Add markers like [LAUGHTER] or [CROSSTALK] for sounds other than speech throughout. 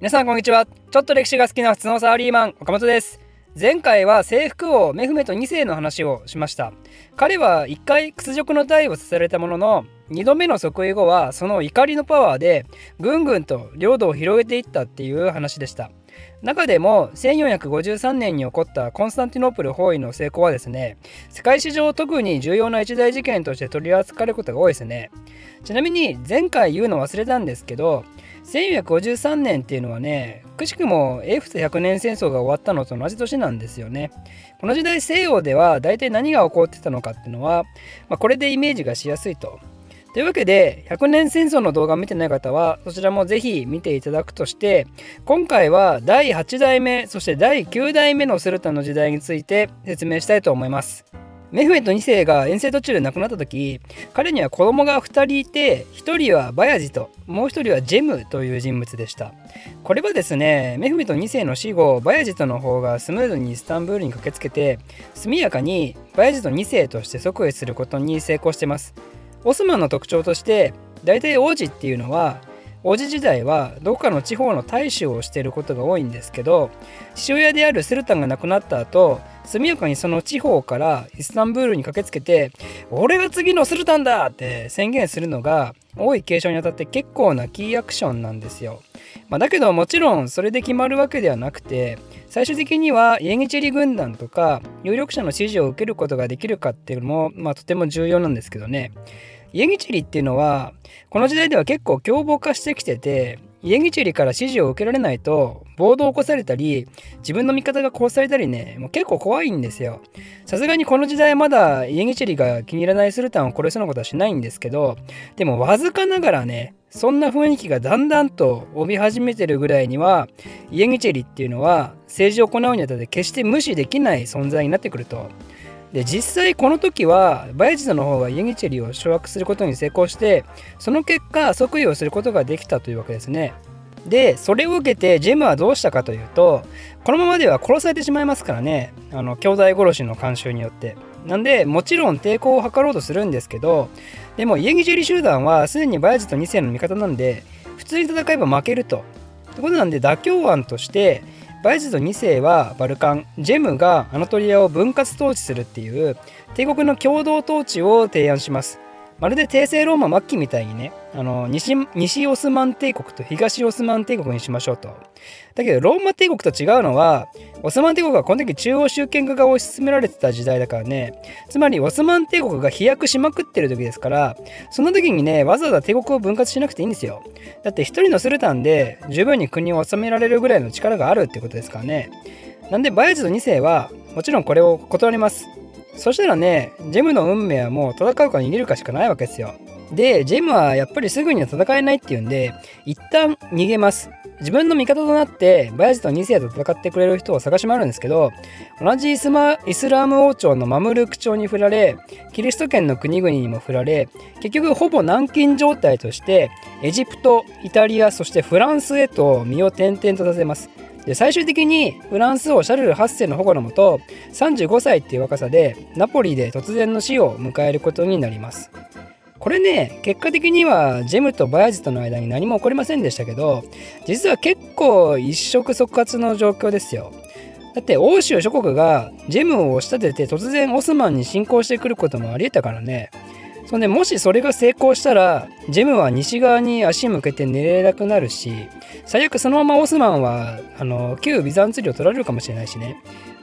皆さんこんにちは。ちょっと歴史が好きな普通のサラリーマン岡本です。前回は征服王メフメト2世の話をしました。彼は1回屈辱の体をさせられたものの2度目の即位後はその怒りのパワーでぐんぐんと領土を広げていったっていう話でした。中でも1453年に起こったコンスタンティノープル包囲の成功はですね世界史上特に重要な一大事件として取り扱われることが多いですね。ちなみに前回言うの忘れたんですけど1453年っていうのはねくしくも英仏100年戦争が終わったのと同じ年なんですよね。この時代西洋では大体何が起こってたのかっていうのは、まあ、これでイメージがしやすいと。というわけで100年戦争の動画を見てない方はそちらもぜひ見ていただくとして今回は第8代目そして第9代目のスルタの時代について説明したいと思います。メフメト2世が遠征途中で亡くなった時彼には子供が2人いて1人はバヤジともう1人はジェムという人物でしたこれはですねメフメト2世の死後バヤジトの方がスムーズにイスタンブールに駆けつけて速やかにバヤジト2世として即位することに成功してますオスマンの特徴として大体王子っていうのは王子時代はどこかの地方の大衆をしていることが多いんですけど父親であるスルタンが亡くなった後速やかにその地方からイスタンブールに駆けつけて「俺が次のスルタンだ!」って宣言するのが王位継承にあたって結構なキーアクションなんですよ。まあ、だけどもちろんそれで決まるわけではなくて最終的にはイエニチェリ軍団とか有力者の支持を受けることができるかっていうのも、まあ、とても重要なんですけどね。イエニチェリっていうのはこの時代では結構凶暴化してきてて家ギチェリから指示を受けられないと暴動を起こされたり自分の味方が殺されたりねもう結構怖いんですよ。さすがにこの時代まだ家ギチェリが気に入らないスルタンを殺すようなことはしないんですけどでもわずかながらねそんな雰囲気がだんだんと帯び始めてるぐらいにはイエギチェリっていうのは政治を行うにあたって決して無視できない存在になってくると。で実際この時はバヤジトの方がイエギチェリを掌握することに成功してその結果即位をすることができたというわけですね。でそれを受けてジェムはどうしたかというとこのままでは殺されてしまいますからねあの兄弟殺しの慣習によって。なんでもちろん抵抗を図ろうとするんですけどでもイェニチェリ集団はすでにバヤジト2世の味方なんで普通に戦えば負けると。ってことなんで妥協案としてバヤジド2世はバルカンジェムがアナトリアを分割統治するっていう帝国の共同統治を提案します。まるで帝政ローマ末期みたいにねあの西西オスマン帝国と東オスマン帝国にしましょうと。だけどローマ帝国と違うのはオスマン帝国はこの時中央集権化が推し進められてた時代だからねつまりオスマン帝国が飛躍しまくってる時ですからその時にねわざわざ帝国を分割しなくていいんですよ。だって一人のスルタンで十分に国を治められるぐらいの力があるってことですからね。なんでバヤジド2世はもちろんこれを断ります。そしたらね、ジェムの運命はもう戦うか逃げるかしかないわけですよ。で、ジェムはやっぱりすぐには戦えないっていうんで、一旦逃げます。自分の味方となってバヤジと2世と戦ってくれる人を探し回るんですけど同じイスマイスラーム王朝のマムルク朝に振られキリスト圏の国々にも振られ結局ほぼ軟禁状態としてエジプトイタリアそしてフランスへと身を転々とさせますで最終的にフランス王シャルル8世の保護のもと35歳っていう若さでナポリで突然の死を迎えることになります。これね結果的にはジェムとバヤジとの間に何も起こりませんでしたけど実は結構一触即発の状況ですよ。だって欧州諸国がジェムを押し立てて突然オスマンに侵攻してくることもありえたからね。そんでもしそれが成功したらジェムは西側に足向けて寝れなくなるし最悪そのままオスマンはあの旧ビザンツ領取られるかもしれないしね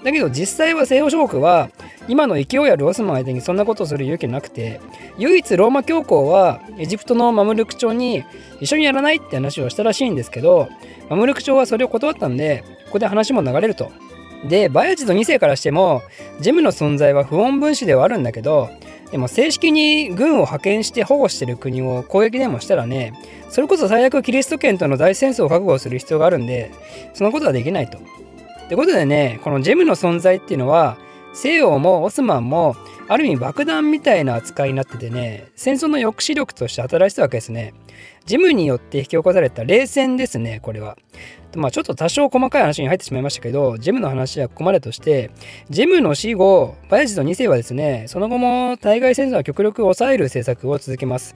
だけど実際は西洋諸国は今の勢いあるオスマン相手にそんなことをする勇気なくて唯一ローマ教皇はエジプトのマムルク朝に一緒にやらないって話をしたらしいんですけどマムルク朝はそれを断ったんでここで話も流れると。でバヤジド2世からしてもジェムの存在は不穏分子ではあるんだけどでも正式に軍を派遣して保護してる国を攻撃でもしたらねそれこそ最悪キリスト圏との大戦争を覚悟する必要があるんでそのことはできないと。ってことでねこのジェムの存在っていうのは西洋もオスマンもある意味爆弾みたいな扱いになっててね戦争の抑止力として働いてたわけですね。ジムによって引き起こされた冷戦ですね、これは。まあちょっと多少細かい話に入ってしまいましたけど、ジムの話はここまでとして、ジムの死後、バヤジド2世はですね、その後も対外戦争は極力抑える政策を続けます。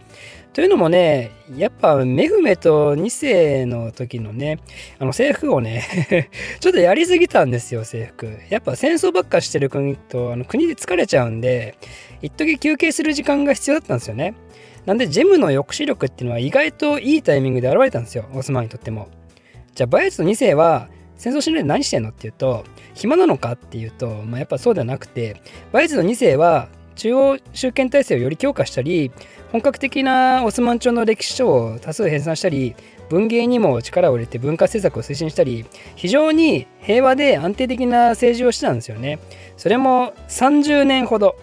というのもね、やっぱメフメト2世の時のね、あの制服をね [LAUGHS] ちょっとやりすぎたんですよ、制服。やっぱ戦争ばっかしてる国とあの国で疲れちゃうんで、一時休憩する時間が必要だったんですよね。なんでジェムの抑止力っていうのは意外といいタイミングで現れたんですよ、オスマンにとっても。じゃあバイアスの2世は戦争しないで何してんのっていうと暇なのかっていうと、まあ、やっぱそうではなくてバイアスの2世は中央集権体制をより強化したり本格的なオスマン朝の歴史書を多数編纂したり文芸にも力を入れて文化政策を推進したり非常に平和で安定的な政治をしてたんですよね。それも30年ほど。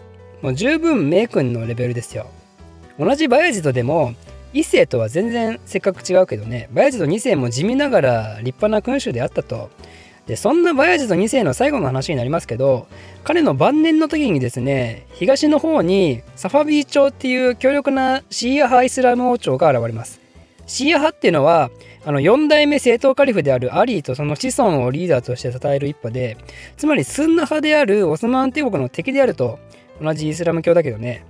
もう十分名君のレベルですよ。同じバヤジドでも1世とは全然せっかく違うけどね。バヤジド2世も地味ながら立派な君主であったと。でそんなバヤジド2世の最後の話になりますけど彼の晩年の時にですね東の方にサファビー朝っていう強力なシーア派イスラム王朝が現れます。シーア派っていうのはあの4代目正統カリフであるアリーとその子孫をリーダーとして称える一派でつまりスンナ派であるオスマン帝国の敵であると同じイスラム教だけどね。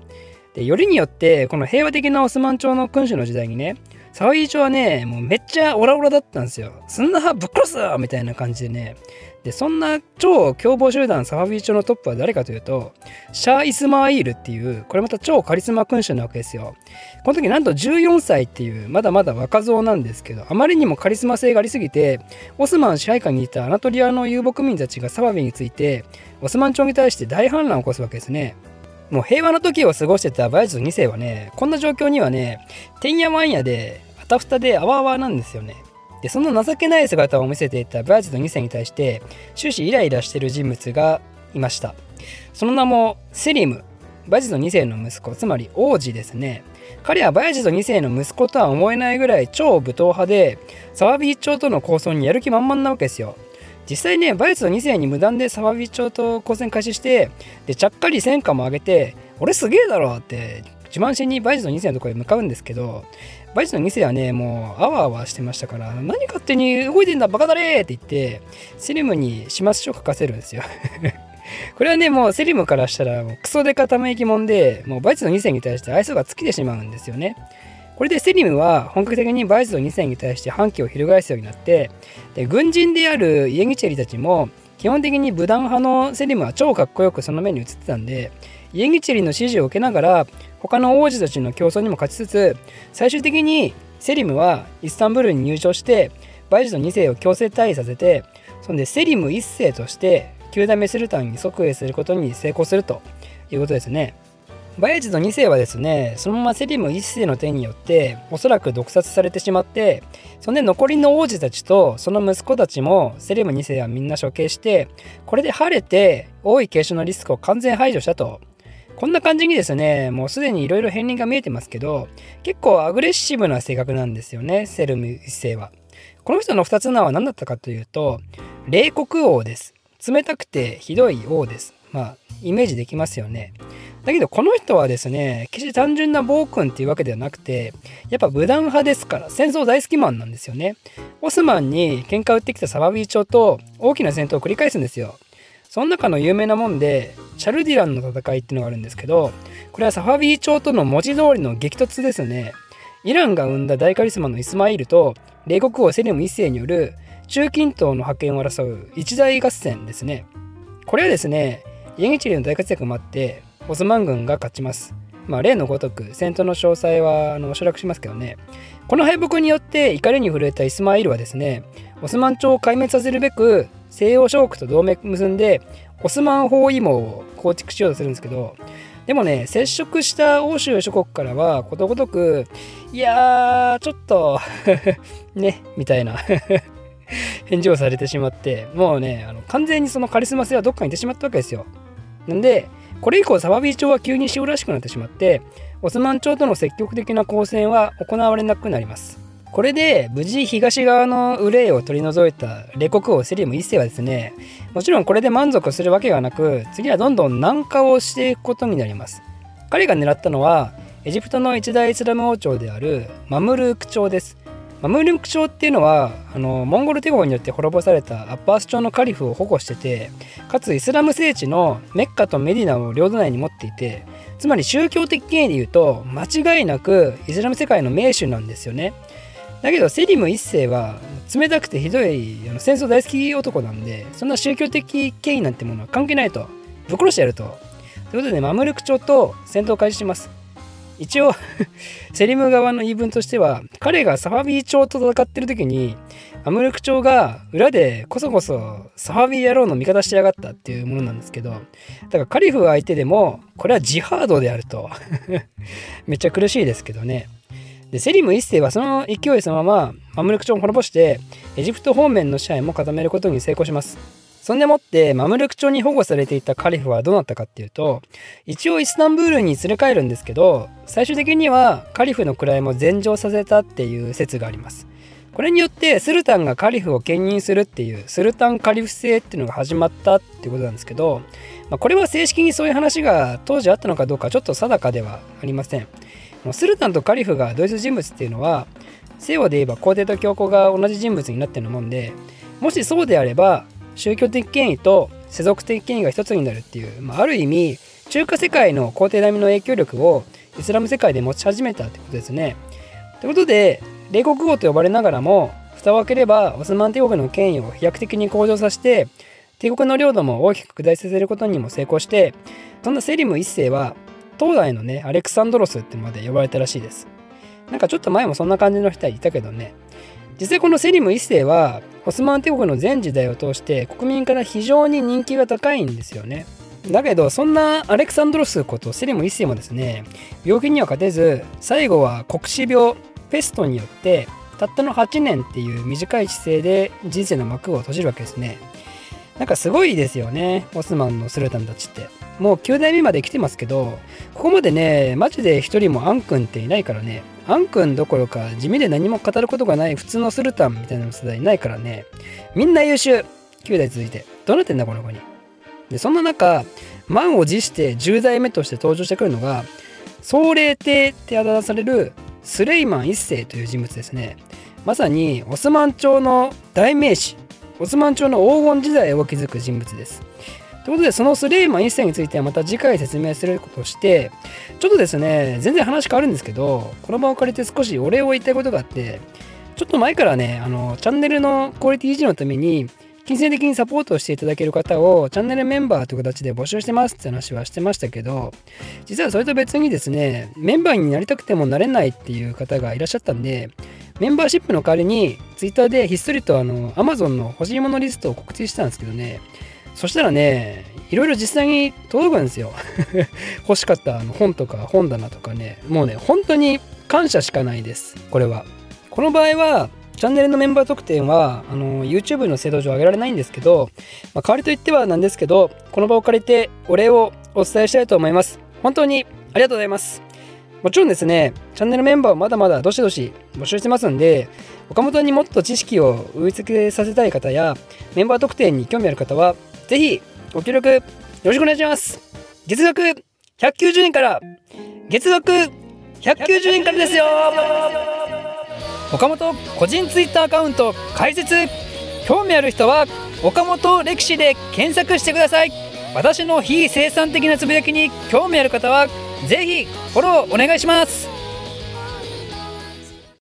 でよりによってこの平和的なオスマン朝の君主の時代にねサワイ朝はねもうめっちゃオラオラだったんですよ。すんなはぶっ殺すみたいな感じでね。でそんな超凶暴集団サファビー朝のトップは誰かというとシャー・イスマーイールっていうこれまた超カリスマ君主なわけですよ。この時なんと14歳っていうまだまだ若造なんですけどあまりにもカリスマ性がありすぎてオスマン支配下にいたアナトリアの遊牧民たちがサファビについてオスマン朝に対して大反乱を起こすわけですね。もう平和の時を過ごしてたバヤジド2世はね、こんな状況にはね、てんやわんやで、あたふたであわあわなんですよね。で、その情けない姿を見せていたバヤジド2世に対して、終始イライラしている人物がいました。その名もセリム、バヤジド2世の息子、つまり王子ですね。彼はバヤジド2世の息子とは思えないぐらい超武闘派で、サワビー朝との構想にやる気満々なわけですよ。実際ねバイツの2世に無断でサワビ町と交戦開始してでちゃっかり戦果も上げて俺すげえだろって自慢しにバイツの2世のところへ向かうんですけどバイツの2世はねもうあわあわしてましたから何勝手に動いてんだバカだれって言ってセリムに始末書書かせるんですよ。[LAUGHS] これはねもうセリムからしたらもうクソデカため息もんでもうバイツの2世に対して愛想が尽きてしまうんですよね。これでセリムは本格的にバイズド2世に対して反旗を翻すようになってで軍人であるイエギチェリたちも基本的に武断派のセリムは超かっこよくその目に映ってたんでイエギチェリの指示を受けながら他の王子たちの競争にも勝ちつつ最終的にセリムはイスタンブールに入場してバイズド2世を強制退位させてそんでセリム1世として9代目スルタンに即位することに成功するということですね。バヤジド2世はですねそのままセリム1世の手によっておそらく毒殺されてしまってそんで残りの王子たちとその息子たちもセリム2世はみんな処刑してこれで晴れて王位継承のリスクを完全排除したと。こんな感じにですねもうすでにいろいろ片鱗が見えてますけど結構アグレッシブな性格なんですよねセルム1世は。この人の2つ名は何だったかというと冷酷王です。冷たくてひどい王です。まあイメージできますよね。だけどこの人はですね決して単純な暴君っていうわけではなくてやっぱ武断派ですから戦争大好きマンなんですよね。オスマンに喧嘩売ってきたサバビー朝と大きな戦闘を繰り返すんですよ。その中の有名なもんでチャルディランの戦いっていうのがあるんですけどこれはサファビー朝との文字通りの激突ですね。イランが生んだ大カリスマのイスマイルと冷国王セレム1世による中近東の覇権を争う一大合戦ですね。これはですねイエゲチリの大活躍もあってオスマン軍が勝ちます。まあ、例のごとく戦闘の詳細はあの省略しますけどねこの敗北によって怒りに震えたイスマイルはですねオスマン朝を壊滅させるべく西洋諸国と同盟結んでオスマン包囲網を構築しようとするんですけどでもね接触した欧州諸国からはことごとくいやーちょっと [LAUGHS] ねみたいな [LAUGHS] 返事をされてしまってもうねあの完全にそのカリスマ性はどっかに行ってしまったわけですよなんでこれ以降サバビー朝は急に塩らしくなってしまってオスマン朝との積極的な交戦は行われなくなります。これで無事東側の憂いを取り除いたレ国王セリム1世はですねもちろんこれで満足するわけがなく次はどんどん南下をしていくことになります。彼が狙ったのはエジプトの一大イスラム王朝であるマムルーク朝です。マムルク朝っていうのはあのモンゴル帝国によって滅ぼされたアッバース朝のカリフを保護しててかつイスラム聖地のメッカとメディナを領土内に持っていてつまり宗教的権威で言うと間違いなくイスラム世界の名手なんですよね。だけどセリム一世は冷たくてひどいあの戦争大好き男なんでそんな宗教的権威なんてものは関係ないとぶっ殺してやると。ということでマムルク朝と戦闘を開始します。一応 [LAUGHS] セリム側の言い分としては彼がサファビー朝と戦ってる時にアムルク朝が裏でこそこそサファビー野郎の味方してやがったっていうものなんですけどだからカリフ相手でもこれはジハードであると。[LAUGHS] めっちゃ苦しいですけどね。でセリム一世はその勢いそのままマムルク朝を滅ぼしてエジプト方面の支配も固めることに成功します。そんでもってマムルク朝に保護されていたカリフはどうなったかっていうと一応イスタンブールに連れ帰るんですけど最終的にはカリフの位も禅譲させたっていう説があります。これによってスルタンがカリフを兼任するっていうスルタンカリフ制っていうのが始まったってことなんですけど、まあ、これは正式にそういう話が当時あったのかどうかちょっと定かではありません。スルタンとカリフが同一人物っていうのは西洋で言えば皇帝と教皇が同じ人物になってるもんでもしそうであれば宗教的権威と世俗的権威が一つになるっていう、まあ、ある意味中華世界の皇帝並みの影響力をイスラム世界で持ち始めたってことですね。ということで冷国王と呼ばれながらも蓋を開ければオスマン帝国の権威を飛躍的に向上させて帝国の領土も大きく拡大させることにも成功してそんなセリム一世は東大のねアレクサンドロスってまで呼ばれたらしいです。なんかちょっと前もそんな感じの人はいたけどね実際このセリム一世はオスマン帝国の全時代を通して国民から非常に人気が高いんですよね。だけどそんなアレクサンドロスことセリム一世もですね病気には勝てず最後は黒死病ペストによってたったの8年っていう短い姿勢で人生の幕を閉じるわけですね。なんかすごいですよねオスマンのスルタンたちって。もう9代目まで来てますけどここまでねマジで一人もアン君っていないからねアン君どころか地味で何も語ることがない普通のスルタンみたいな世代ないからね。みんな優秀。9代続いて。どうなってんだこの子に。でそんな中満を持して10代目として登場してくるのが総霊帝ってあだ名されるスレイマン一世という人物ですね。まさにオスマン朝の代名詞オスマン朝の黄金時代を築く人物です。ということで、そのスレイマン一世についてはまた次回説明することして、ちょっとですね、全然話変わるんですけど、この場を借りて少しお礼を言いたいことがあって、ちょっと前からね、あの、チャンネルのクオリティ維持のために、金銭的にサポートしていただける方をチャンネルメンバーという形で募集してますって話はしてましたけど、実はそれと別にですね、メンバーになりたくてもなれないっていう方がいらっしゃったんで、メンバーシップの代わりに Twitter でひっそりとあの Amazon の欲しいものリストを告知したんですけどね、そしたらね、いろいろ実際に届くんですよ。[LAUGHS] 欲しかったあの本とか本棚とかね、もうね、本当に感謝しかないです。これは。この場合は、チャンネルのメンバー特典はあの YouTube の制度上上げられないんですけど、まあ、代わりといってはなんですけど、この場を借りてお礼をお伝えしたいと思います。本当にありがとうございます。もちろんですね、チャンネルメンバーはまだまだどしどし募集してますんで、岡本にもっと知識を植え付けさせたい方や、メンバー特典に興味ある方は、ぜひご協力よろしくお願いします。月額190円から。月額190円からですよ。岡本個人ツイッターアカウント開設。興味ある人は岡本歴史で検索してください。私の非生産的なつぶやきに興味ある方はぜひフォローお願いします。